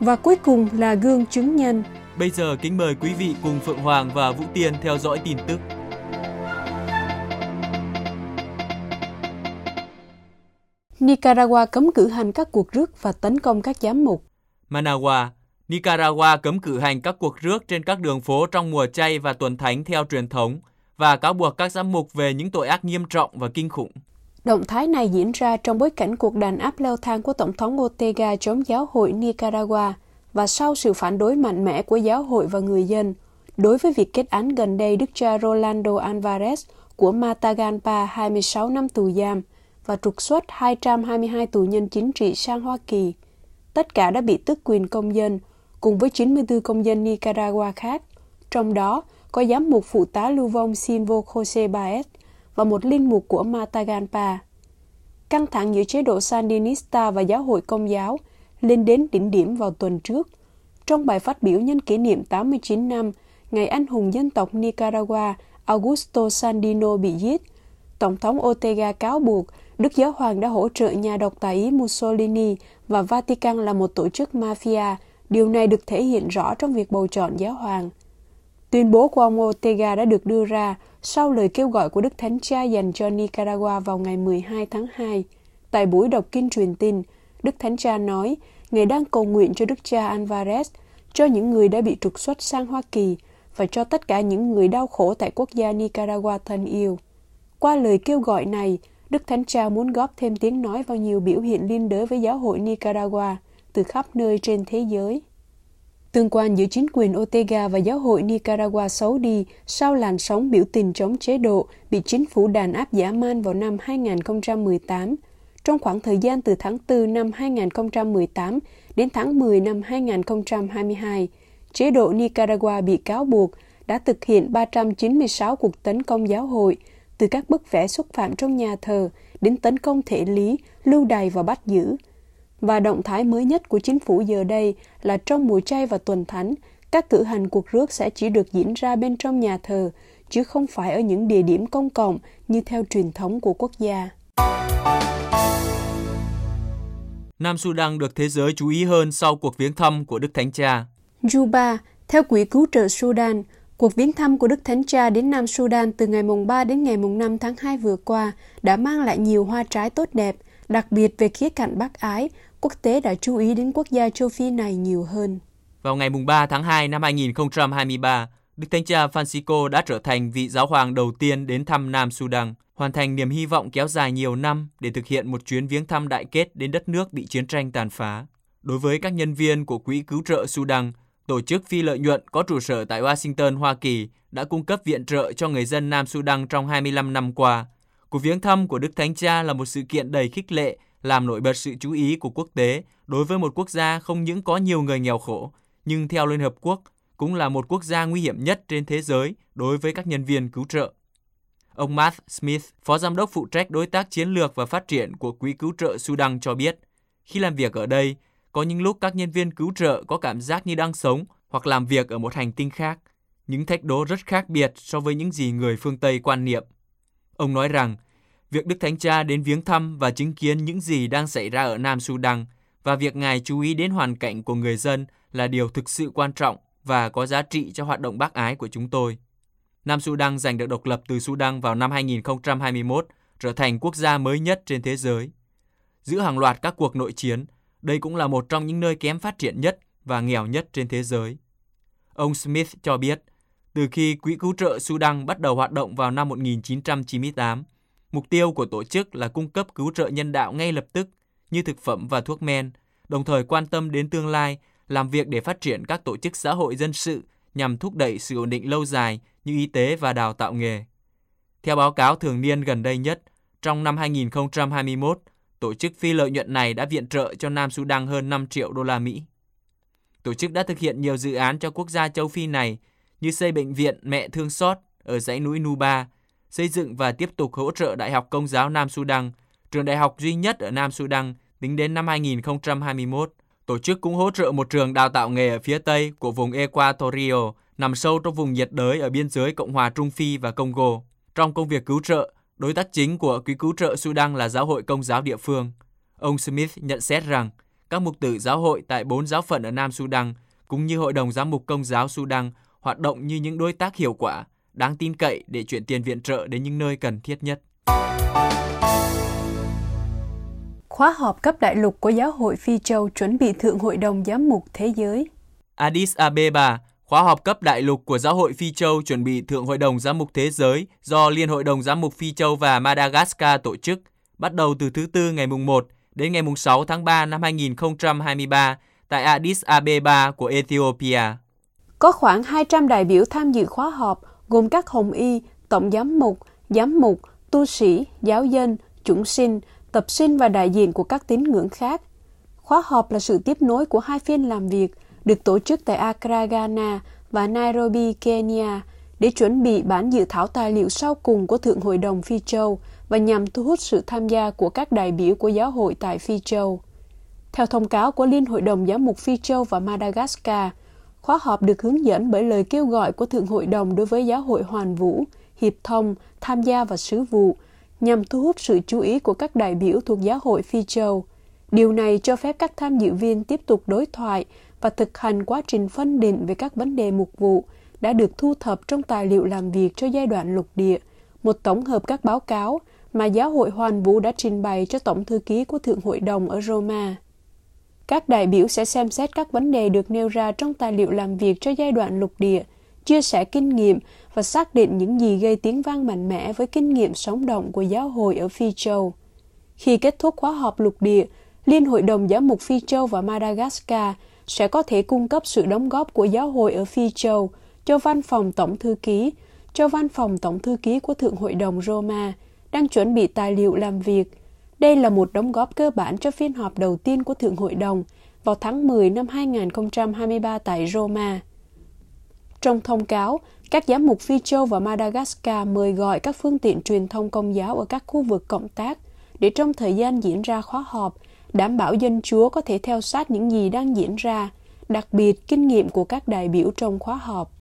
Và cuối cùng là gương chứng nhân. Bây giờ kính mời quý vị cùng Phượng Hoàng và Vũ Tiên theo dõi tin tức. Nicaragua cấm cử hành các cuộc rước và tấn công các giám mục. Managua, Nicaragua cấm cử hành các cuộc rước trên các đường phố trong mùa chay và tuần thánh theo truyền thống và cáo buộc các giám mục về những tội ác nghiêm trọng và kinh khủng. Động thái này diễn ra trong bối cảnh cuộc đàn áp leo thang của Tổng thống Ortega chống giáo hội Nicaragua và sau sự phản đối mạnh mẽ của giáo hội và người dân đối với việc kết án gần đây đức cha Rolando Alvarez của Matagalpa 26 năm tù giam và trục xuất 222 tù nhân chính trị sang Hoa Kỳ. Tất cả đã bị tước quyền công dân, cùng với 94 công dân Nicaragua khác, trong đó có giám mục phụ tá lưu vong Silvo Jose Baez và một linh mục của Matagalpa. Căng thẳng giữa chế độ Sandinista và giáo hội công giáo lên đến đỉnh điểm vào tuần trước. Trong bài phát biểu nhân kỷ niệm 89 năm ngày anh hùng dân tộc Nicaragua Augusto Sandino bị giết, Tổng thống Ortega cáo buộc Đức Giáo Hoàng đã hỗ trợ nhà độc tài ý Mussolini và Vatican là một tổ chức mafia. Điều này được thể hiện rõ trong việc bầu chọn Giáo Hoàng. Tuyên bố của ông Ortega đã được đưa ra sau lời kêu gọi của Đức Thánh Cha dành cho Nicaragua vào ngày 12 tháng 2. Tại buổi đọc kinh truyền tin, Đức Thánh Cha nói, Ngài đang cầu nguyện cho Đức cha Alvarez, cho những người đã bị trục xuất sang Hoa Kỳ và cho tất cả những người đau khổ tại quốc gia Nicaragua thân yêu. Qua lời kêu gọi này, Đức Thánh Cha muốn góp thêm tiếng nói vào nhiều biểu hiện liên đới với giáo hội Nicaragua từ khắp nơi trên thế giới. Tương quan giữa chính quyền Ortega và giáo hội Nicaragua xấu đi sau làn sóng biểu tình chống chế độ bị chính phủ đàn áp dã man vào năm 2018. Trong khoảng thời gian từ tháng 4 năm 2018 đến tháng 10 năm 2022, chế độ Nicaragua bị cáo buộc đã thực hiện 396 cuộc tấn công giáo hội, từ các bức vẽ xúc phạm trong nhà thờ đến tấn công thể lý, lưu đày và bắt giữ. Và động thái mới nhất của chính phủ giờ đây là trong mùa chay và tuần thánh, các cử hành cuộc rước sẽ chỉ được diễn ra bên trong nhà thờ, chứ không phải ở những địa điểm công cộng như theo truyền thống của quốc gia. Nam Sudan được thế giới chú ý hơn sau cuộc viếng thăm của Đức Thánh Cha. Juba, theo Quỹ cứu trợ Sudan, cuộc viếng thăm của Đức Thánh Cha đến Nam Sudan từ ngày mùng 3 đến ngày mùng 5 tháng 2 vừa qua đã mang lại nhiều hoa trái tốt đẹp, đặc biệt về khía cạnh bác ái, quốc tế đã chú ý đến quốc gia châu Phi này nhiều hơn. Vào ngày 3 tháng 2 năm 2023, Đức Thánh Cha Francisco đã trở thành vị giáo hoàng đầu tiên đến thăm Nam Sudan, hoàn thành niềm hy vọng kéo dài nhiều năm để thực hiện một chuyến viếng thăm đại kết đến đất nước bị chiến tranh tàn phá. Đối với các nhân viên của Quỹ Cứu trợ Sudan, tổ chức phi lợi nhuận có trụ sở tại Washington, Hoa Kỳ đã cung cấp viện trợ cho người dân Nam Sudan trong 25 năm qua. Cuộc viếng thăm của Đức Thánh Cha là một sự kiện đầy khích lệ, làm nổi bật sự chú ý của quốc tế đối với một quốc gia không những có nhiều người nghèo khổ, nhưng theo Liên Hợp Quốc cũng là một quốc gia nguy hiểm nhất trên thế giới đối với các nhân viên cứu trợ. Ông Matt Smith, Phó Giám đốc phụ trách đối tác chiến lược và phát triển của Quỹ cứu trợ Sudan cho biết, khi làm việc ở đây, có những lúc các nhân viên cứu trợ có cảm giác như đang sống hoặc làm việc ở một hành tinh khác, những thách đố rất khác biệt so với những gì người phương Tây quan niệm. Ông nói rằng, việc Đức Thánh Cha đến viếng thăm và chứng kiến những gì đang xảy ra ở Nam Sudan và việc Ngài chú ý đến hoàn cảnh của người dân là điều thực sự quan trọng và có giá trị cho hoạt động bác ái của chúng tôi. Nam Sudan giành được độc lập từ Sudan vào năm 2021, trở thành quốc gia mới nhất trên thế giới. Giữa hàng loạt các cuộc nội chiến, đây cũng là một trong những nơi kém phát triển nhất và nghèo nhất trên thế giới. Ông Smith cho biết, từ khi Quỹ cứu trợ Sudan bắt đầu hoạt động vào năm 1998, mục tiêu của tổ chức là cung cấp cứu trợ nhân đạo ngay lập tức như thực phẩm và thuốc men, đồng thời quan tâm đến tương lai, làm việc để phát triển các tổ chức xã hội dân sự nhằm thúc đẩy sự ổn định lâu dài như y tế và đào tạo nghề. Theo báo cáo thường niên gần đây nhất, trong năm 2021, tổ chức phi lợi nhuận này đã viện trợ cho Nam Sudan hơn 5 triệu đô la Mỹ. Tổ chức đã thực hiện nhiều dự án cho quốc gia châu Phi này như xây bệnh viện mẹ thương xót ở dãy núi Nuba, xây dựng và tiếp tục hỗ trợ Đại học Công giáo Nam Sudan, trường đại học duy nhất ở Nam Sudan tính đến năm 2021. Tổ chức cũng hỗ trợ một trường đào tạo nghề ở phía Tây của vùng Equatorio, nằm sâu trong vùng nhiệt đới ở biên giới Cộng hòa Trung Phi và Congo. Trong công việc cứu trợ, đối tác chính của Quỹ cứu trợ Sudan là giáo hội công giáo địa phương. Ông Smith nhận xét rằng các mục tử giáo hội tại bốn giáo phận ở Nam Sudan cũng như Hội đồng Giám mục Công giáo Sudan hoạt động như những đối tác hiệu quả, đáng tin cậy để chuyển tiền viện trợ đến những nơi cần thiết nhất. Khóa họp cấp đại lục của Giáo hội Phi Châu chuẩn bị Thượng Hội đồng Giám mục Thế giới. Addis Abeba, khóa họp cấp đại lục của Giáo hội Phi Châu chuẩn bị Thượng Hội đồng Giám mục Thế giới do Liên Hội đồng Giám mục Phi Châu và Madagascar tổ chức, bắt đầu từ thứ Tư ngày mùng 1 đến ngày mùng 6 tháng 3 năm 2023 tại Addis Abeba của Ethiopia. Có khoảng 200 đại biểu tham dự khóa họp gồm các hồng y, tổng giám mục, giám mục, tu sĩ, giáo dân, chủng sinh, tập sinh và đại diện của các tín ngưỡng khác. Khóa họp là sự tiếp nối của hai phiên làm việc được tổ chức tại Accra, Ghana và Nairobi, Kenya để chuẩn bị bản dự thảo tài liệu sau cùng của Thượng Hội đồng Phi Châu và nhằm thu hút sự tham gia của các đại biểu của giáo hội tại Phi Châu. Theo thông cáo của Liên Hội đồng Giám mục Phi Châu và Madagascar, khóa họp được hướng dẫn bởi lời kêu gọi của Thượng Hội đồng đối với giáo hội Hoàn Vũ, Hiệp Thông, tham gia và sứ vụ, nhằm thu hút sự chú ý của các đại biểu thuộc giáo hội Phi Châu. Điều này cho phép các tham dự viên tiếp tục đối thoại và thực hành quá trình phân định về các vấn đề mục vụ đã được thu thập trong tài liệu làm việc cho giai đoạn lục địa, một tổng hợp các báo cáo mà giáo hội Hoàn Vũ đã trình bày cho Tổng thư ký của Thượng Hội đồng ở Roma. Các đại biểu sẽ xem xét các vấn đề được nêu ra trong tài liệu làm việc cho giai đoạn lục địa, chia sẻ kinh nghiệm và xác định những gì gây tiếng vang mạnh mẽ với kinh nghiệm sống động của giáo hội ở Phi Châu. Khi kết thúc khóa họp lục địa, Liên hội đồng giám mục Phi Châu và Madagascar sẽ có thể cung cấp sự đóng góp của giáo hội ở Phi Châu cho văn phòng tổng thư ký, cho văn phòng tổng thư ký của Thượng hội đồng Roma đang chuẩn bị tài liệu làm việc. Đây là một đóng góp cơ bản cho phiên họp đầu tiên của Thượng hội đồng vào tháng 10 năm 2023 tại Roma. Trong thông cáo, các giám mục Phi Châu và Madagascar mời gọi các phương tiện truyền thông công giáo ở các khu vực cộng tác để trong thời gian diễn ra khóa họp, đảm bảo dân chúa có thể theo sát những gì đang diễn ra, đặc biệt kinh nghiệm của các đại biểu trong khóa họp.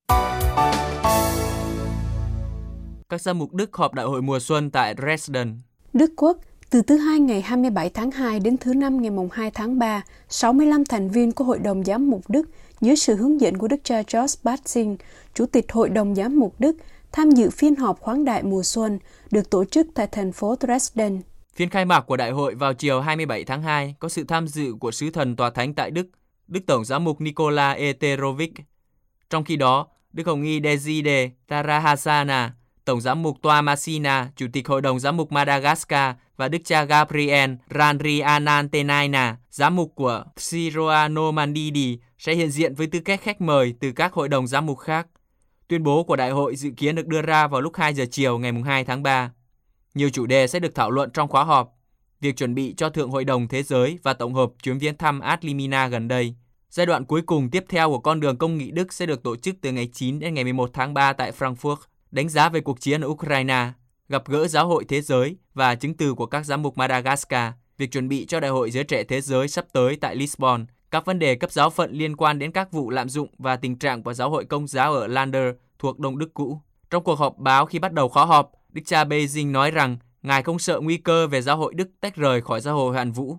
Các giám mục Đức họp đại hội mùa xuân tại Dresden. Đức Quốc từ thứ hai ngày 27 tháng 2 đến thứ năm ngày mùng 2 tháng 3, 65 thành viên của Hội đồng Giám mục Đức dưới sự hướng dẫn của Đức cha George Batzing, Chủ tịch Hội đồng Giám mục Đức, tham dự phiên họp khoáng đại mùa xuân được tổ chức tại thành phố Dresden. Phiên khai mạc của đại hội vào chiều 27 tháng 2 có sự tham dự của sứ thần tòa thánh tại Đức, Đức Tổng giám mục Nikola Eterovic. Trong khi đó, Đức Hồng Y Deside Tarahasana, Tổng giám mục Toa Masina, Chủ tịch Hội đồng giám mục Madagascar và Đức cha Gabriel Ranri Anantenaina, giám mục của Siroano Mandidi, sẽ hiện diện với tư cách khách mời từ các hội đồng giám mục khác. Tuyên bố của đại hội dự kiến được đưa ra vào lúc 2 giờ chiều ngày 2 tháng 3. Nhiều chủ đề sẽ được thảo luận trong khóa họp. Việc chuẩn bị cho Thượng Hội đồng Thế giới và tổng hợp chuyến viếng thăm Adlimina gần đây. Giai đoạn cuối cùng tiếp theo của con đường công nghị Đức sẽ được tổ chức từ ngày 9 đến ngày 11 tháng 3 tại Frankfurt, đánh giá về cuộc chiến ở Ukraine, gặp gỡ giáo hội thế giới và chứng từ của các giám mục Madagascar, việc chuẩn bị cho Đại hội Giới Trẻ Thế Giới sắp tới tại Lisbon, các vấn đề cấp giáo phận liên quan đến các vụ lạm dụng và tình trạng của giáo hội công giáo ở Lander thuộc Đông Đức cũ. Trong cuộc họp báo khi bắt đầu khóa họp, Đức cha Beijing nói rằng Ngài không sợ nguy cơ về giáo hội Đức tách rời khỏi giáo hội Hoàn Vũ.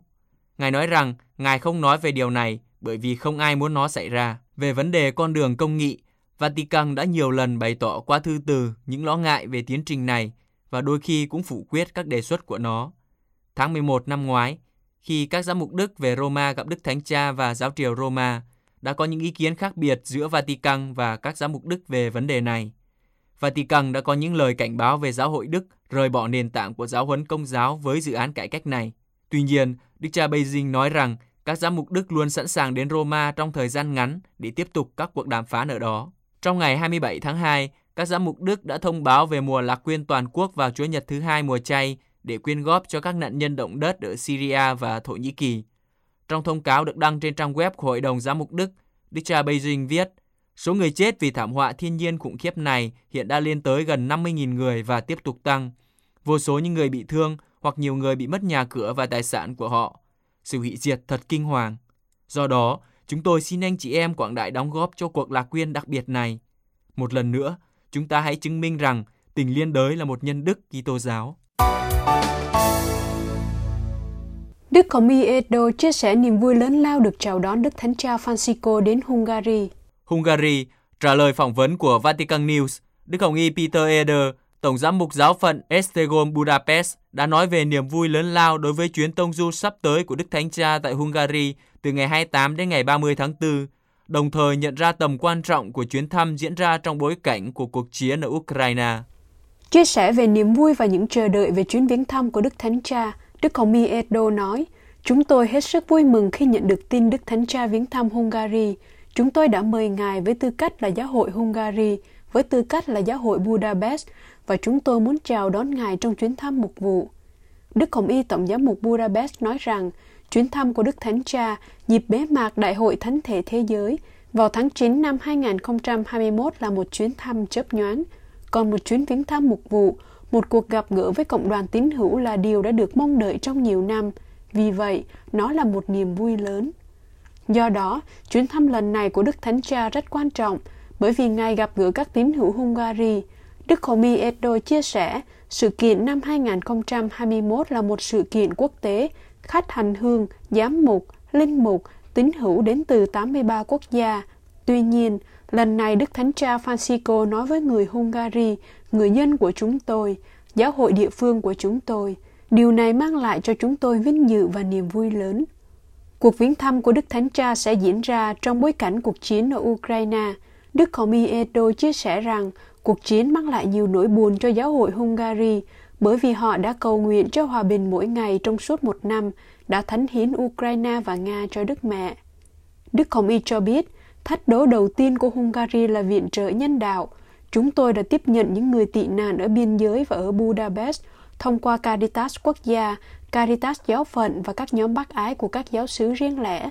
Ngài nói rằng Ngài không nói về điều này bởi vì không ai muốn nó xảy ra. Về vấn đề con đường công nghị, Vatican đã nhiều lần bày tỏ qua thư từ những lo ngại về tiến trình này và đôi khi cũng phủ quyết các đề xuất của nó. Tháng 11 năm ngoái, khi các giám mục Đức về Roma gặp Đức Thánh Cha và giáo triều Roma, đã có những ý kiến khác biệt giữa Vatican và các giám mục Đức về vấn đề này. Vatican đã có những lời cảnh báo về giáo hội Đức rời bỏ nền tảng của giáo huấn công giáo với dự án cải cách này. Tuy nhiên, Đức cha Beijing nói rằng các giám mục Đức luôn sẵn sàng đến Roma trong thời gian ngắn để tiếp tục các cuộc đàm phán ở đó. Trong ngày 27 tháng 2, các giám mục Đức đã thông báo về mùa lạc quyên toàn quốc vào Chúa Nhật thứ hai mùa chay để quyên góp cho các nạn nhân động đất ở Syria và Thổ Nhĩ Kỳ. Trong thông cáo được đăng trên trang web của Hội đồng Giám mục Đức, Đức cha Beijing viết, số người chết vì thảm họa thiên nhiên khủng khiếp này hiện đã lên tới gần 50.000 người và tiếp tục tăng. Vô số những người bị thương hoặc nhiều người bị mất nhà cửa và tài sản của họ. Sự hủy diệt thật kinh hoàng. Do đó, chúng tôi xin anh chị em quảng đại đóng góp cho cuộc lạc quyên đặc biệt này. Một lần nữa, chúng ta hãy chứng minh rằng tình liên đới là một nhân đức Kitô giáo. Đức Hồng Y Edo chia sẻ niềm vui lớn lao được chào đón Đức Thánh Cha Francisco đến Hungary. Hungary trả lời phỏng vấn của Vatican News, Đức Hồng Y Peter Eder, Tổng giám mục giáo phận Esztergom Budapest đã nói về niềm vui lớn lao đối với chuyến tông du sắp tới của Đức Thánh Cha tại Hungary từ ngày 28 đến ngày 30 tháng 4, đồng thời nhận ra tầm quan trọng của chuyến thăm diễn ra trong bối cảnh của cuộc chiến ở Ukraine. Chia sẻ về niềm vui và những chờ đợi về chuyến viếng thăm của Đức Thánh Cha, Đức Hồng Y Edo nói, Chúng tôi hết sức vui mừng khi nhận được tin Đức Thánh Cha viếng thăm Hungary. Chúng tôi đã mời Ngài với tư cách là giáo hội Hungary, với tư cách là giáo hội Budapest, và chúng tôi muốn chào đón Ngài trong chuyến thăm mục vụ. Đức Hồng Y Tổng giám mục Budapest nói rằng, chuyến thăm của Đức Thánh Cha dịp bế mạc Đại hội Thánh thể Thế giới vào tháng 9 năm 2021 là một chuyến thăm chớp nhoáng, còn một chuyến viếng thăm mục vụ, một cuộc gặp gỡ với cộng đoàn tín hữu là điều đã được mong đợi trong nhiều năm. Vì vậy, nó là một niềm vui lớn. Do đó, chuyến thăm lần này của Đức Thánh Cha rất quan trọng bởi vì Ngài gặp gỡ các tín hữu Hungary. Đức Homi Edo chia sẻ, sự kiện năm 2021 là một sự kiện quốc tế, khách hành hương, giám mục, linh mục, tín hữu đến từ 83 quốc gia. Tuy nhiên, lần này Đức Thánh Cha Francisco nói với người Hungary, người dân của chúng tôi, giáo hội địa phương của chúng tôi, điều này mang lại cho chúng tôi vinh dự và niềm vui lớn. Cuộc viếng thăm của Đức Thánh Cha sẽ diễn ra trong bối cảnh cuộc chiến ở Ukraine. Đức Homi Edo chia sẻ rằng cuộc chiến mang lại nhiều nỗi buồn cho giáo hội Hungary bởi vì họ đã cầu nguyện cho hòa bình mỗi ngày trong suốt một năm, đã thánh hiến Ukraine và Nga cho Đức Mẹ. Đức Hồng Y cho biết, thách đố đầu tiên của Hungary là viện trợ nhân đạo. Chúng tôi đã tiếp nhận những người tị nạn ở biên giới và ở Budapest thông qua Caritas quốc gia, Caritas giáo phận và các nhóm bác ái của các giáo sứ riêng lẻ.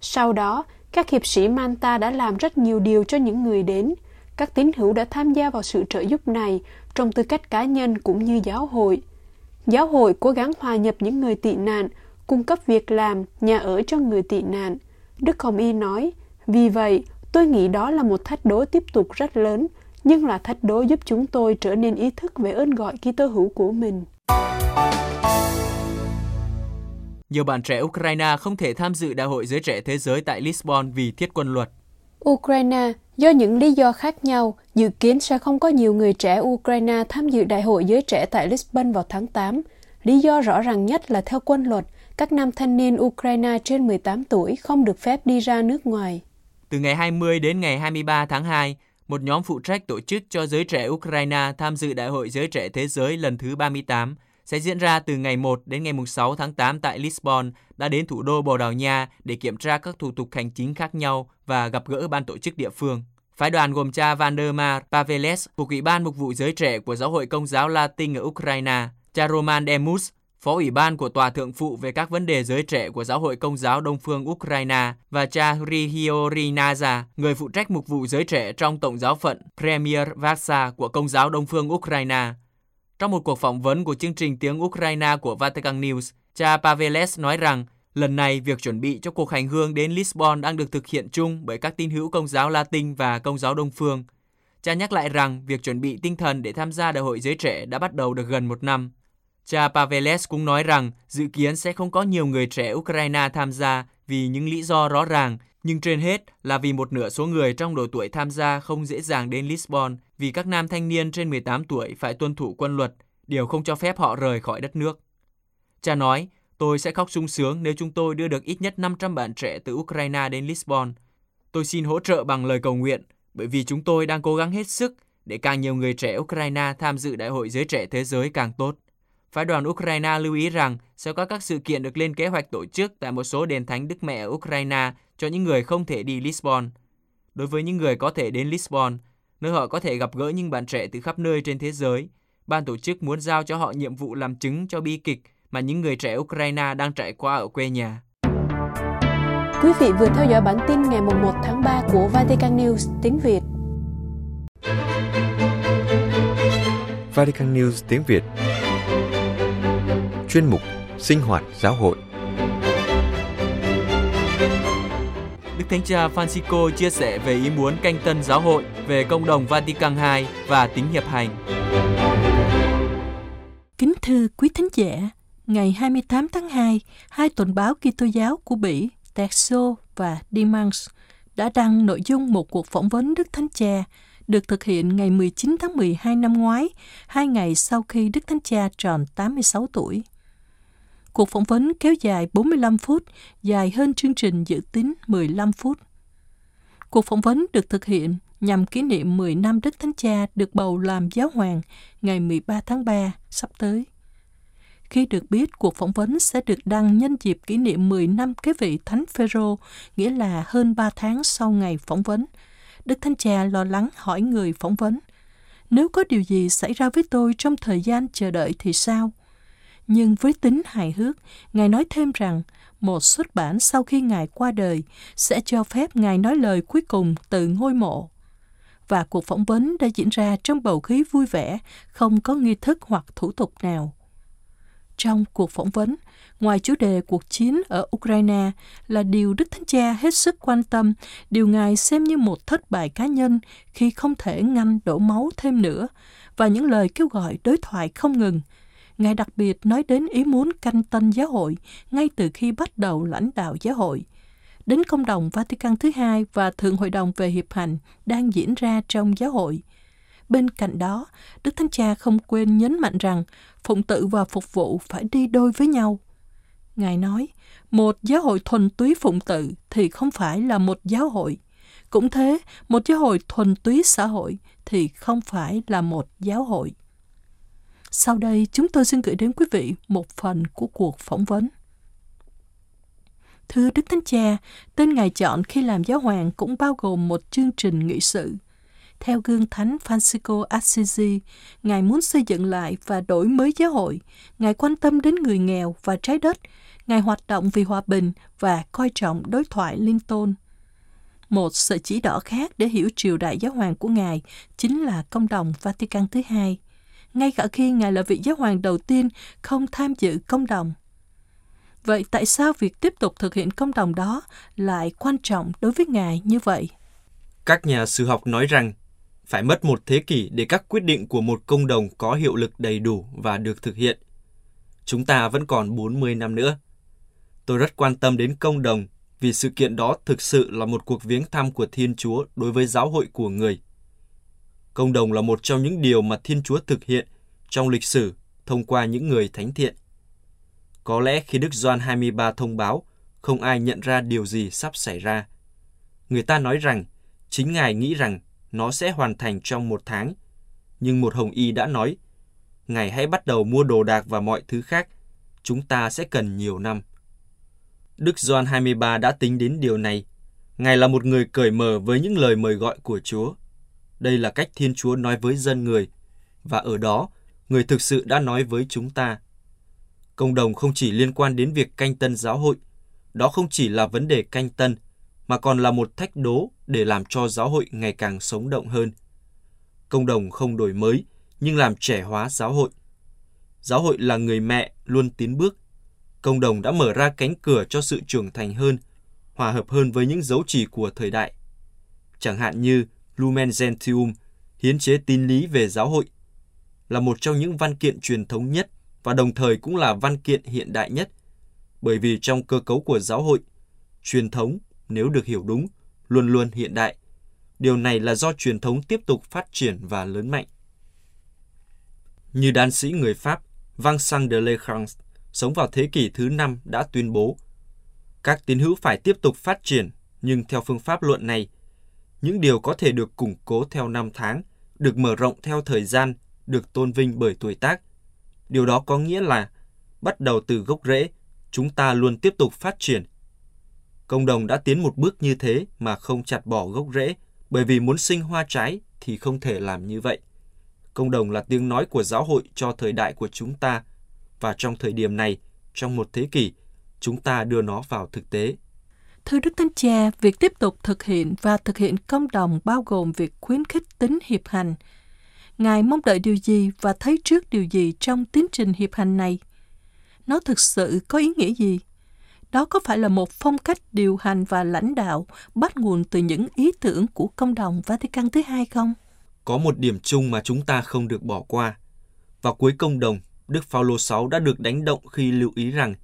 Sau đó, các hiệp sĩ Manta đã làm rất nhiều điều cho những người đến. Các tín hữu đã tham gia vào sự trợ giúp này trong tư cách cá nhân cũng như giáo hội. Giáo hội cố gắng hòa nhập những người tị nạn, cung cấp việc làm, nhà ở cho người tị nạn. Đức Hồng Y nói, vì vậy, tôi nghĩ đó là một thách đố tiếp tục rất lớn, nhưng là thách đố giúp chúng tôi trở nên ý thức về ơn gọi Kitô hữu của mình. Nhiều bạn trẻ Ukraine không thể tham dự Đại hội Giới Trẻ Thế Giới tại Lisbon vì thiết quân luật. Ukraine, do những lý do khác nhau, dự kiến sẽ không có nhiều người trẻ Ukraine tham dự Đại hội Giới Trẻ tại Lisbon vào tháng 8. Lý do rõ ràng nhất là theo quân luật, các nam thanh niên Ukraine trên 18 tuổi không được phép đi ra nước ngoài. Từ ngày 20 đến ngày 23 tháng 2, một nhóm phụ trách tổ chức cho giới trẻ Ukraine tham dự Đại hội Giới Trẻ Thế Giới lần thứ 38 sẽ diễn ra từ ngày 1 đến ngày 6 tháng 8 tại Lisbon, đã đến thủ đô Bồ Đào Nha để kiểm tra các thủ tục hành chính khác nhau và gặp gỡ ban tổ chức địa phương. Phái đoàn gồm cha Vandermar Paveles thuộc Ủy ban Mục vụ Giới Trẻ của Giáo hội Công giáo Latin ở Ukraine, cha Roman Demus, Phó Ủy ban của Tòa Thượng phụ về các vấn đề giới trẻ của Giáo hội Công giáo Đông phương Ukraine và cha Rihiori Naza, người phụ trách mục vụ giới trẻ trong Tổng giáo phận Premier Vasa của Công giáo Đông phương Ukraine. Trong một cuộc phỏng vấn của chương trình tiếng Ukraine của Vatican News, cha Paveles nói rằng lần này việc chuẩn bị cho cuộc hành hương đến Lisbon đang được thực hiện chung bởi các tín hữu công giáo Latin và công giáo Đông phương. Cha nhắc lại rằng việc chuẩn bị tinh thần để tham gia đại hội giới trẻ đã bắt đầu được gần một năm. Cha Paveles cũng nói rằng dự kiến sẽ không có nhiều người trẻ Ukraine tham gia vì những lý do rõ ràng, nhưng trên hết là vì một nửa số người trong độ tuổi tham gia không dễ dàng đến Lisbon vì các nam thanh niên trên 18 tuổi phải tuân thủ quân luật, điều không cho phép họ rời khỏi đất nước. Cha nói, tôi sẽ khóc sung sướng nếu chúng tôi đưa được ít nhất 500 bạn trẻ từ Ukraine đến Lisbon. Tôi xin hỗ trợ bằng lời cầu nguyện, bởi vì chúng tôi đang cố gắng hết sức để càng nhiều người trẻ Ukraine tham dự Đại hội Giới Trẻ Thế Giới càng tốt. Phái đoàn Ukraine lưu ý rằng sẽ có các sự kiện được lên kế hoạch tổ chức tại một số đền thánh Đức Mẹ ở Ukraine cho những người không thể đi Lisbon. Đối với những người có thể đến Lisbon, nơi họ có thể gặp gỡ những bạn trẻ từ khắp nơi trên thế giới, ban tổ chức muốn giao cho họ nhiệm vụ làm chứng cho bi kịch mà những người trẻ Ukraine đang trải qua ở quê nhà. Quý vị vừa theo dõi bản tin ngày 1 tháng 3 của Vatican News tiếng Việt. Vatican News tiếng Việt Chuyên mục Sinh hoạt giáo hội Đức Thánh Cha Francisco chia sẻ về ý muốn canh tân giáo hội về công đồng Vatican II và tính hiệp hành. Kính thưa quý thính giả, ngày 28 tháng 2, hai tuần báo Kitô giáo của Bỉ, Texo và Dimanche đã đăng nội dung một cuộc phỏng vấn Đức Thánh Cha được thực hiện ngày 19 tháng 12 năm ngoái, hai ngày sau khi Đức Thánh Cha tròn 86 tuổi. Cuộc phỏng vấn kéo dài 45 phút, dài hơn chương trình dự tính 15 phút. Cuộc phỏng vấn được thực hiện nhằm kỷ niệm 10 năm Đức Thánh Cha được bầu làm giáo hoàng ngày 13 tháng 3 sắp tới. Khi được biết cuộc phỏng vấn sẽ được đăng nhân dịp kỷ niệm 10 năm kế vị Thánh Phêrô, nghĩa là hơn 3 tháng sau ngày phỏng vấn, Đức Thánh Cha lo lắng hỏi người phỏng vấn, nếu có điều gì xảy ra với tôi trong thời gian chờ đợi thì sao? Nhưng với tính hài hước, Ngài nói thêm rằng một xuất bản sau khi Ngài qua đời sẽ cho phép Ngài nói lời cuối cùng từ ngôi mộ. Và cuộc phỏng vấn đã diễn ra trong bầu khí vui vẻ, không có nghi thức hoặc thủ tục nào. Trong cuộc phỏng vấn, ngoài chủ đề cuộc chiến ở Ukraine là điều Đức Thánh Cha hết sức quan tâm, điều Ngài xem như một thất bại cá nhân khi không thể ngăn đổ máu thêm nữa, và những lời kêu gọi đối thoại không ngừng. Ngài đặc biệt nói đến ý muốn canh tân giáo hội ngay từ khi bắt đầu lãnh đạo giáo hội. Đến công đồng Vatican thứ hai và Thượng Hội đồng về Hiệp hành đang diễn ra trong giáo hội. Bên cạnh đó, Đức Thánh Cha không quên nhấn mạnh rằng phụng tự và phục vụ phải đi đôi với nhau. Ngài nói, một giáo hội thuần túy phụng tự thì không phải là một giáo hội. Cũng thế, một giáo hội thuần túy xã hội thì không phải là một giáo hội. Sau đây, chúng tôi xin gửi đến quý vị một phần của cuộc phỏng vấn. Thưa Đức Thánh Cha, tên Ngài chọn khi làm giáo hoàng cũng bao gồm một chương trình nghị sự – theo gương Thánh Francisco Assisi, Ngài muốn xây dựng lại và đổi mới giáo hội. Ngài quan tâm đến người nghèo và trái đất. Ngài hoạt động vì hòa bình và coi trọng đối thoại liên tôn. Một sợi chỉ đỏ khác để hiểu triều đại giáo hoàng của Ngài chính là công đồng Vatican thứ hai. Ngay cả khi Ngài là vị giáo hoàng đầu tiên không tham dự công đồng. Vậy tại sao việc tiếp tục thực hiện công đồng đó lại quan trọng đối với Ngài như vậy? Các nhà sử học nói rằng phải mất một thế kỷ để các quyết định của một công đồng có hiệu lực đầy đủ và được thực hiện. Chúng ta vẫn còn 40 năm nữa. Tôi rất quan tâm đến công đồng vì sự kiện đó thực sự là một cuộc viếng thăm của Thiên Chúa đối với giáo hội của người. Công đồng là một trong những điều mà Thiên Chúa thực hiện trong lịch sử thông qua những người thánh thiện. Có lẽ khi Đức Doan 23 thông báo, không ai nhận ra điều gì sắp xảy ra. Người ta nói rằng, chính Ngài nghĩ rằng nó sẽ hoàn thành trong một tháng. Nhưng một hồng y đã nói, Ngài hãy bắt đầu mua đồ đạc và mọi thứ khác, chúng ta sẽ cần nhiều năm. Đức Doan 23 đã tính đến điều này. Ngài là một người cởi mở với những lời mời gọi của Chúa. Đây là cách Thiên Chúa nói với dân người, và ở đó, người thực sự đã nói với chúng ta. Công đồng không chỉ liên quan đến việc canh tân giáo hội, đó không chỉ là vấn đề canh tân, mà còn là một thách đố để làm cho giáo hội ngày càng sống động hơn. Công đồng không đổi mới, nhưng làm trẻ hóa giáo hội. Giáo hội là người mẹ luôn tiến bước. Công đồng đã mở ra cánh cửa cho sự trưởng thành hơn, hòa hợp hơn với những dấu chỉ của thời đại. Chẳng hạn như Lumen Gentium, hiến chế tín lý về giáo hội, là một trong những văn kiện truyền thống nhất và đồng thời cũng là văn kiện hiện đại nhất, bởi vì trong cơ cấu của giáo hội, truyền thống nếu được hiểu đúng, luôn luôn hiện đại. Điều này là do truyền thống tiếp tục phát triển và lớn mạnh. Như đan sĩ người Pháp Vincent de Lecrans sống vào thế kỷ thứ năm đã tuyên bố các tín hữu phải tiếp tục phát triển, nhưng theo phương pháp luận này, những điều có thể được củng cố theo năm tháng, được mở rộng theo thời gian, được tôn vinh bởi tuổi tác. Điều đó có nghĩa là bắt đầu từ gốc rễ, chúng ta luôn tiếp tục phát triển Công đồng đã tiến một bước như thế mà không chặt bỏ gốc rễ, bởi vì muốn sinh hoa trái thì không thể làm như vậy. Công đồng là tiếng nói của giáo hội cho thời đại của chúng ta, và trong thời điểm này, trong một thế kỷ, chúng ta đưa nó vào thực tế. Thưa Đức Thánh Cha, việc tiếp tục thực hiện và thực hiện công đồng bao gồm việc khuyến khích tính hiệp hành. Ngài mong đợi điều gì và thấy trước điều gì trong tiến trình hiệp hành này? Nó thực sự có ý nghĩa gì? Đó có phải là một phong cách điều hành và lãnh đạo bắt nguồn từ những ý tưởng của công đồng Vatican thứ hai không? Có một điểm chung mà chúng ta không được bỏ qua. Vào cuối công đồng, Đức Phaolô VI đã được đánh động khi lưu ý rằng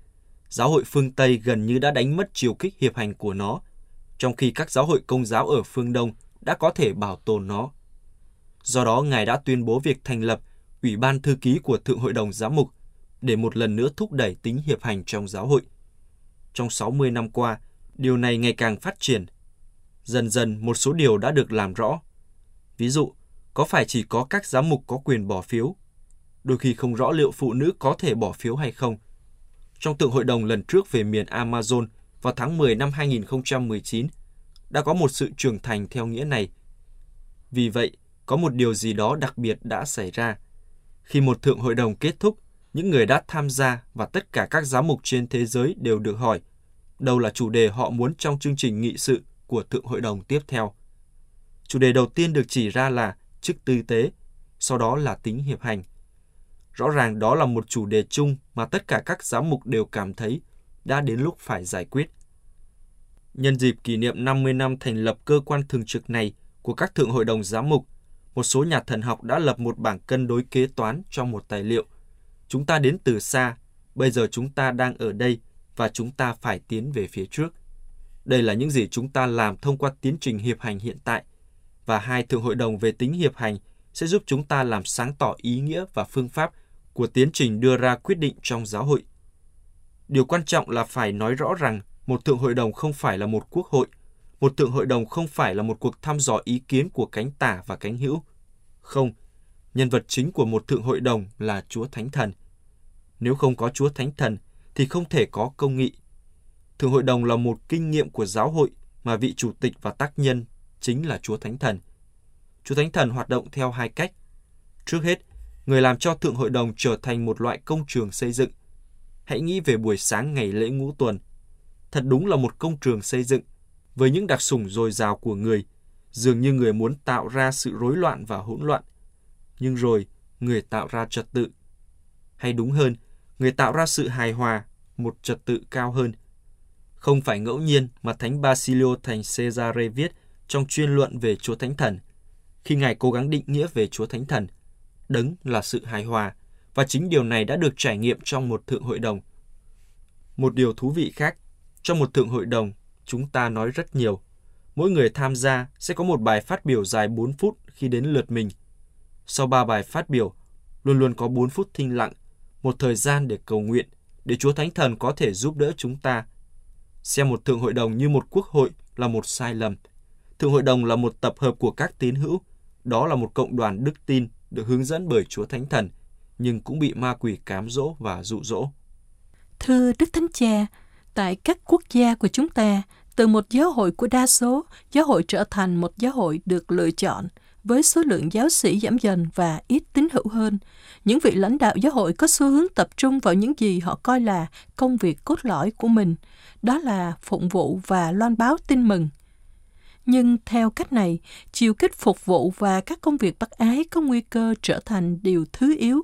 giáo hội phương Tây gần như đã đánh mất chiều kích hiệp hành của nó, trong khi các giáo hội công giáo ở phương Đông đã có thể bảo tồn nó. Do đó, Ngài đã tuyên bố việc thành lập Ủy ban Thư ký của Thượng Hội đồng Giám mục để một lần nữa thúc đẩy tính hiệp hành trong giáo hội. Trong 60 năm qua, điều này ngày càng phát triển. Dần dần một số điều đã được làm rõ. Ví dụ, có phải chỉ có các giám mục có quyền bỏ phiếu? Đôi khi không rõ liệu phụ nữ có thể bỏ phiếu hay không. Trong tượng hội đồng lần trước về miền Amazon vào tháng 10 năm 2019, đã có một sự trưởng thành theo nghĩa này. Vì vậy, có một điều gì đó đặc biệt đã xảy ra. Khi một thượng hội đồng kết thúc, những người đã tham gia và tất cả các giám mục trên thế giới đều được hỏi đâu là chủ đề họ muốn trong chương trình nghị sự của Thượng Hội đồng tiếp theo. Chủ đề đầu tiên được chỉ ra là chức tư tế, sau đó là tính hiệp hành. Rõ ràng đó là một chủ đề chung mà tất cả các giám mục đều cảm thấy đã đến lúc phải giải quyết. Nhân dịp kỷ niệm 50 năm thành lập cơ quan thường trực này của các thượng hội đồng giám mục, một số nhà thần học đã lập một bảng cân đối kế toán trong một tài liệu – Chúng ta đến từ xa, bây giờ chúng ta đang ở đây và chúng ta phải tiến về phía trước. Đây là những gì chúng ta làm thông qua tiến trình hiệp hành hiện tại và hai thượng hội đồng về tính hiệp hành sẽ giúp chúng ta làm sáng tỏ ý nghĩa và phương pháp của tiến trình đưa ra quyết định trong giáo hội. Điều quan trọng là phải nói rõ rằng một thượng hội đồng không phải là một quốc hội, một thượng hội đồng không phải là một cuộc thăm dò ý kiến của cánh tả và cánh hữu. Không, nhân vật chính của một thượng hội đồng là Chúa Thánh Thần. Nếu không có Chúa Thánh Thần thì không thể có công nghị. Thượng hội đồng là một kinh nghiệm của giáo hội mà vị chủ tịch và tác nhân chính là Chúa Thánh Thần. Chúa Thánh Thần hoạt động theo hai cách. Trước hết, người làm cho Thượng Hội đồng trở thành một loại công trường xây dựng. Hãy nghĩ về buổi sáng ngày lễ ngũ tuần. Thật đúng là một công trường xây dựng. Với những đặc sủng dồi dào của người, dường như người muốn tạo ra sự rối loạn và hỗn loạn. Nhưng rồi, người tạo ra trật tự. Hay đúng hơn, người tạo ra sự hài hòa, một trật tự cao hơn. Không phải ngẫu nhiên mà Thánh Basilio thành Cesare viết trong chuyên luận về Chúa Thánh Thần. Khi Ngài cố gắng định nghĩa về Chúa Thánh Thần, đấng là sự hài hòa, và chính điều này đã được trải nghiệm trong một thượng hội đồng. Một điều thú vị khác, trong một thượng hội đồng, chúng ta nói rất nhiều. Mỗi người tham gia sẽ có một bài phát biểu dài 4 phút khi đến lượt mình. Sau 3 bài phát biểu, luôn luôn có 4 phút thinh lặng một thời gian để cầu nguyện, để Chúa Thánh Thần có thể giúp đỡ chúng ta. Xem một thượng hội đồng như một quốc hội là một sai lầm. Thượng hội đồng là một tập hợp của các tín hữu, đó là một cộng đoàn đức tin được hướng dẫn bởi Chúa Thánh Thần, nhưng cũng bị ma quỷ cám dỗ và dụ dỗ. Thưa Đức Thánh Cha, tại các quốc gia của chúng ta, từ một giáo hội của đa số, giáo hội trở thành một giáo hội được lựa chọn – với số lượng giáo sĩ giảm dần và ít tín hữu hơn, những vị lãnh đạo giáo hội có xu hướng tập trung vào những gì họ coi là công việc cốt lõi của mình, đó là phụng vụ và loan báo tin mừng. Nhưng theo cách này, chiều kích phục vụ và các công việc bác ái có nguy cơ trở thành điều thứ yếu.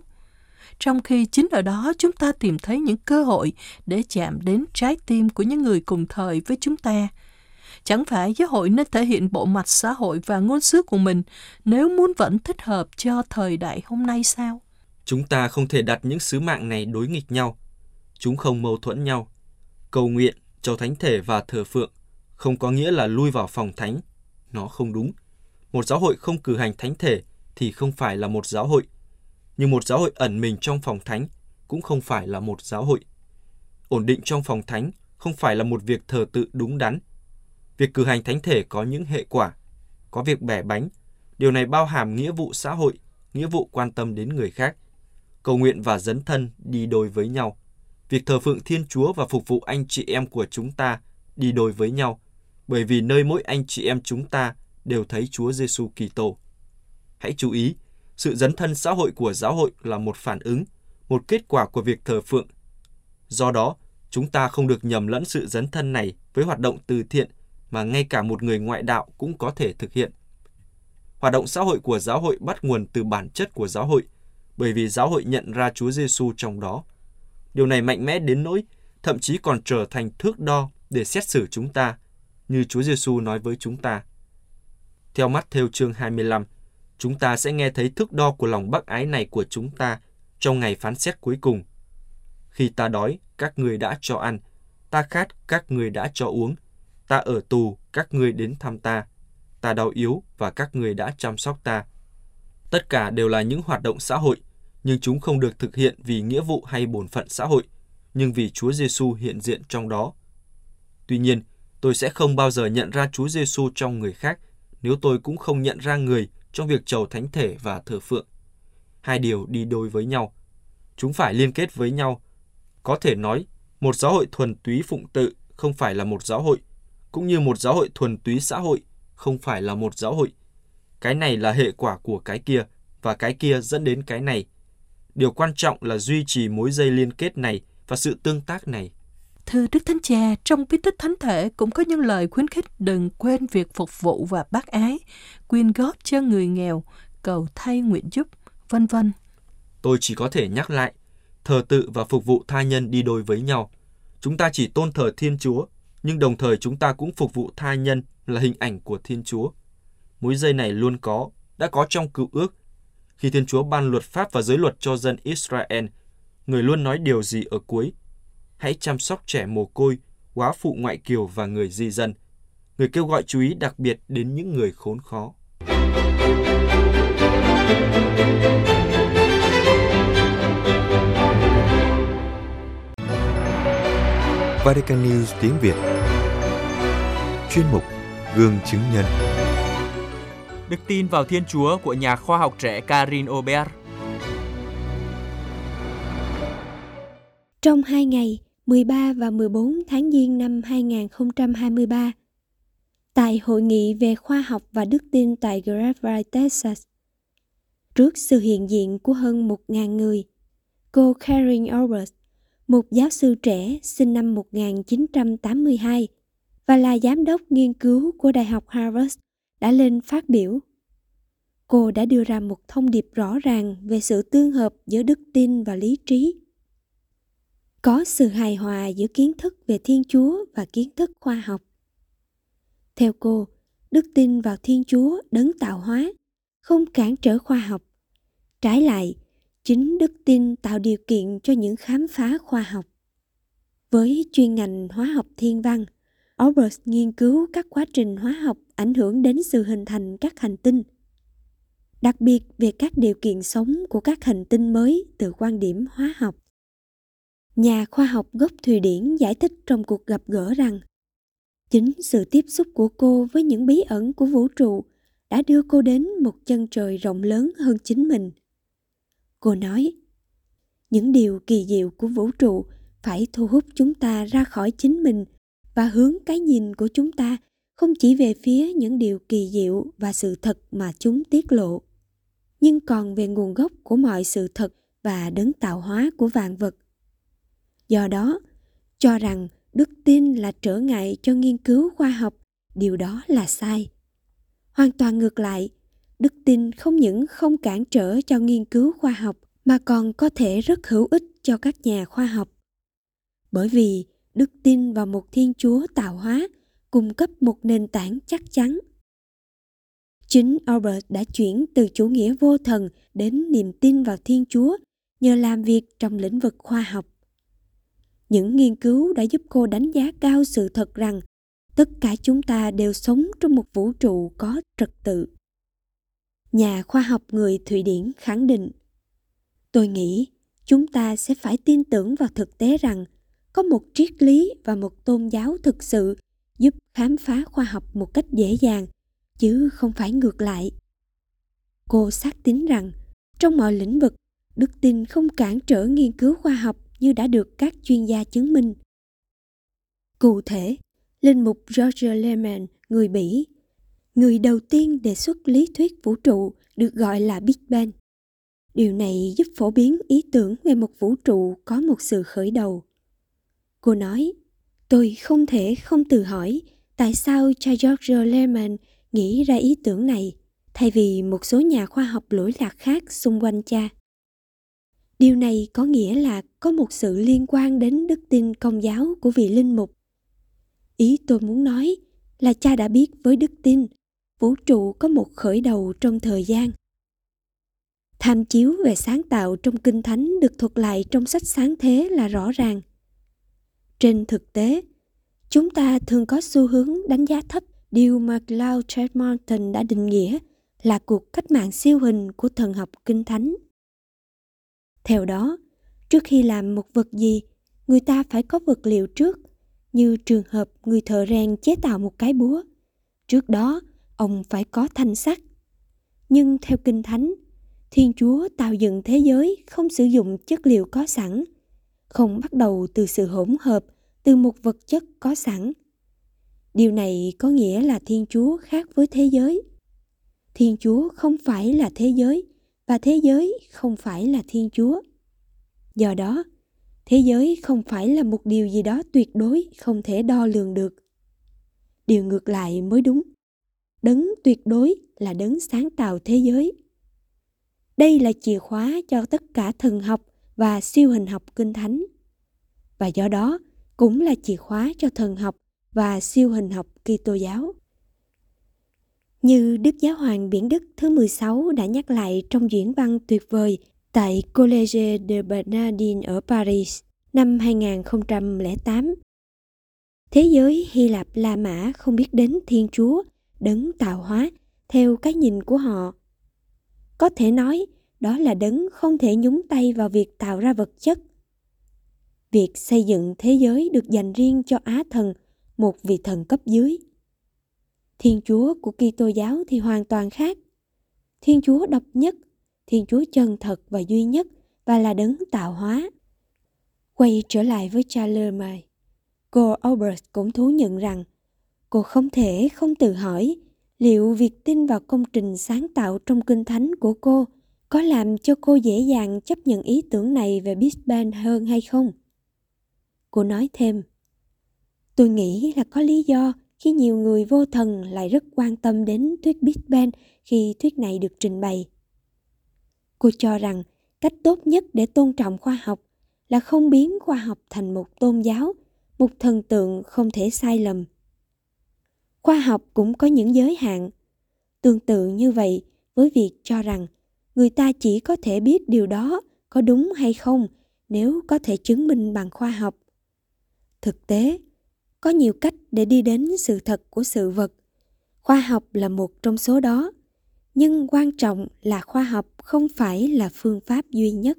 Trong khi chính ở đó chúng ta tìm thấy những cơ hội để chạm đến trái tim của những người cùng thời với chúng ta – Chẳng phải giáo hội nên thể hiện bộ mặt xã hội và ngôn sứ của mình nếu muốn vẫn thích hợp cho thời đại hôm nay sao? Chúng ta không thể đặt những sứ mạng này đối nghịch nhau. Chúng không mâu thuẫn nhau. Cầu nguyện, cho thánh thể và thờ phượng không có nghĩa là lui vào phòng thánh. Nó không đúng. Một giáo hội không cử hành thánh thể thì không phải là một giáo hội. Nhưng một giáo hội ẩn mình trong phòng thánh cũng không phải là một giáo hội. Ổn định trong phòng thánh không phải là một việc thờ tự đúng đắn Việc cử hành thánh thể có những hệ quả, có việc bẻ bánh. Điều này bao hàm nghĩa vụ xã hội, nghĩa vụ quan tâm đến người khác. Cầu nguyện và dấn thân đi đôi với nhau. Việc thờ phượng Thiên Chúa và phục vụ anh chị em của chúng ta đi đôi với nhau, bởi vì nơi mỗi anh chị em chúng ta đều thấy Chúa Giêsu Kitô. Hãy chú ý, sự dấn thân xã hội của giáo hội là một phản ứng, một kết quả của việc thờ phượng. Do đó, Chúng ta không được nhầm lẫn sự dấn thân này với hoạt động từ thiện mà ngay cả một người ngoại đạo cũng có thể thực hiện. Hoạt động xã hội của giáo hội bắt nguồn từ bản chất của giáo hội, bởi vì giáo hội nhận ra Chúa Giêsu trong đó. Điều này mạnh mẽ đến nỗi thậm chí còn trở thành thước đo để xét xử chúng ta, như Chúa Giêsu nói với chúng ta. Theo mắt theo chương 25, chúng ta sẽ nghe thấy thước đo của lòng bác ái này của chúng ta trong ngày phán xét cuối cùng. Khi ta đói, các người đã cho ăn, ta khát, các người đã cho uống, ta ở tù, các người đến thăm ta, ta đau yếu và các người đã chăm sóc ta. Tất cả đều là những hoạt động xã hội, nhưng chúng không được thực hiện vì nghĩa vụ hay bổn phận xã hội, nhưng vì Chúa Giêsu hiện diện trong đó. Tuy nhiên, tôi sẽ không bao giờ nhận ra Chúa Giêsu trong người khác nếu tôi cũng không nhận ra người trong việc chầu thánh thể và thờ phượng. Hai điều đi đôi với nhau. Chúng phải liên kết với nhau. Có thể nói, một giáo hội thuần túy phụng tự không phải là một giáo hội, cũng như một giáo hội thuần túy xã hội không phải là một giáo hội. Cái này là hệ quả của cái kia, và cái kia dẫn đến cái này. Điều quan trọng là duy trì mối dây liên kết này và sự tương tác này. Thưa Đức Thánh Cha, trong bí tích thánh thể cũng có những lời khuyến khích đừng quên việc phục vụ và bác ái, quyên góp cho người nghèo, cầu thay nguyện giúp, vân vân. Tôi chỉ có thể nhắc lại, thờ tự và phục vụ tha nhân đi đôi với nhau. Chúng ta chỉ tôn thờ Thiên Chúa, nhưng đồng thời chúng ta cũng phục vụ tha nhân là hình ảnh của Thiên Chúa. Mối dây này luôn có, đã có trong cựu ước. Khi Thiên Chúa ban luật pháp và giới luật cho dân Israel, người luôn nói điều gì ở cuối? Hãy chăm sóc trẻ mồ côi, quá phụ ngoại kiều và người di dân. Người kêu gọi chú ý đặc biệt đến những người khốn khó. Vatican News tiếng Việt Chuyên mục Gương chứng nhân Đức tin vào Thiên Chúa của nhà khoa học trẻ Karin Aubert Trong hai ngày 13 và 14 tháng Giêng năm 2023, tại Hội nghị về khoa học và đức tin tại Greenville, Texas, trước sự hiện diện của hơn 1.000 người, cô Karen Albert, một giáo sư trẻ sinh năm 1982 và là giám đốc nghiên cứu của Đại học Harvard, đã lên phát biểu. Cô đã đưa ra một thông điệp rõ ràng về sự tương hợp giữa đức tin và lý trí có sự hài hòa giữa kiến thức về thiên chúa và kiến thức khoa học. Theo cô, đức tin vào thiên chúa đấng tạo hóa, không cản trở khoa học. Trái lại, chính đức tin tạo điều kiện cho những khám phá khoa học. Với chuyên ngành hóa học thiên văn, albert nghiên cứu các quá trình hóa học ảnh hưởng đến sự hình thành các hành tinh, đặc biệt về các điều kiện sống của các hành tinh mới từ quan điểm hóa học nhà khoa học gốc Thụy Điển giải thích trong cuộc gặp gỡ rằng chính sự tiếp xúc của cô với những bí ẩn của vũ trụ đã đưa cô đến một chân trời rộng lớn hơn chính mình. Cô nói, những điều kỳ diệu của vũ trụ phải thu hút chúng ta ra khỏi chính mình và hướng cái nhìn của chúng ta không chỉ về phía những điều kỳ diệu và sự thật mà chúng tiết lộ, nhưng còn về nguồn gốc của mọi sự thật và đấng tạo hóa của vạn vật do đó, cho rằng đức tin là trở ngại cho nghiên cứu khoa học, điều đó là sai. Hoàn toàn ngược lại, đức tin không những không cản trở cho nghiên cứu khoa học, mà còn có thể rất hữu ích cho các nhà khoa học. Bởi vì đức tin vào một thiên chúa tạo hóa, cung cấp một nền tảng chắc chắn. Chính albert đã chuyển từ chủ nghĩa vô thần đến niềm tin vào thiên chúa nhờ làm việc trong lĩnh vực khoa học những nghiên cứu đã giúp cô đánh giá cao sự thật rằng tất cả chúng ta đều sống trong một vũ trụ có trật tự. Nhà khoa học người thụy điển khẳng định, tôi nghĩ chúng ta sẽ phải tin tưởng vào thực tế rằng có một triết lý và một tôn giáo thực sự giúp khám phá khoa học một cách dễ dàng, chứ không phải ngược lại. Cô xác tín rằng trong mọi lĩnh vực, đức tin không cản trở nghiên cứu khoa học như đã được các chuyên gia chứng minh. Cụ thể, linh mục Roger Lehman, người Bỉ, người đầu tiên đề xuất lý thuyết vũ trụ được gọi là Big Bang. Điều này giúp phổ biến ý tưởng về một vũ trụ có một sự khởi đầu. Cô nói, tôi không thể không tự hỏi tại sao cha George Lehman nghĩ ra ý tưởng này thay vì một số nhà khoa học lỗi lạc khác xung quanh cha. Điều này có nghĩa là có một sự liên quan đến đức tin công giáo của vị linh mục. Ý tôi muốn nói là cha đã biết với đức tin, vũ trụ có một khởi đầu trong thời gian. Tham chiếu về sáng tạo trong Kinh Thánh được thuật lại trong sách sáng thế là rõ ràng. Trên thực tế, chúng ta thường có xu hướng đánh giá thấp điều mà Claude Tremonton đã định nghĩa là cuộc cách mạng siêu hình của thần học Kinh Thánh. Theo đó, trước khi làm một vật gì, người ta phải có vật liệu trước, như trường hợp người thợ rèn chế tạo một cái búa. Trước đó, ông phải có thanh sắt. Nhưng theo Kinh Thánh, Thiên Chúa tạo dựng thế giới không sử dụng chất liệu có sẵn, không bắt đầu từ sự hỗn hợp từ một vật chất có sẵn. Điều này có nghĩa là Thiên Chúa khác với thế giới. Thiên Chúa không phải là thế giới và thế giới không phải là Thiên Chúa. Do đó, thế giới không phải là một điều gì đó tuyệt đối không thể đo lường được. Điều ngược lại mới đúng. Đấng tuyệt đối là đấng sáng tạo thế giới. Đây là chìa khóa cho tất cả thần học và siêu hình học kinh thánh. Và do đó cũng là chìa khóa cho thần học và siêu hình học Kitô giáo. Như Đức Giáo hoàng Biển Đức thứ 16 đã nhắc lại trong diễn văn tuyệt vời tại Collège de Bernardin ở Paris năm 2008. Thế giới Hy Lạp La Mã không biết đến Thiên Chúa, đấng tạo hóa, theo cái nhìn của họ. Có thể nói, đó là đấng không thể nhúng tay vào việc tạo ra vật chất. Việc xây dựng thế giới được dành riêng cho Á thần, một vị thần cấp dưới. Thiên Chúa của Kitô giáo thì hoàn toàn khác. Thiên Chúa độc nhất, Thiên Chúa chân thật và duy nhất và là đấng tạo hóa. Quay trở lại với Charles May, cô Albert cũng thú nhận rằng cô không thể không tự hỏi liệu việc tin vào công trình sáng tạo trong kinh thánh của cô có làm cho cô dễ dàng chấp nhận ý tưởng này về Big Bang hơn hay không? Cô nói thêm, tôi nghĩ là có lý do khi nhiều người vô thần lại rất quan tâm đến thuyết Big Bang khi thuyết này được trình bày. Cô cho rằng cách tốt nhất để tôn trọng khoa học là không biến khoa học thành một tôn giáo, một thần tượng không thể sai lầm. Khoa học cũng có những giới hạn. Tương tự như vậy với việc cho rằng người ta chỉ có thể biết điều đó có đúng hay không nếu có thể chứng minh bằng khoa học. Thực tế, có nhiều cách để đi đến sự thật của sự vật. Khoa học là một trong số đó, nhưng quan trọng là khoa học không phải là phương pháp duy nhất.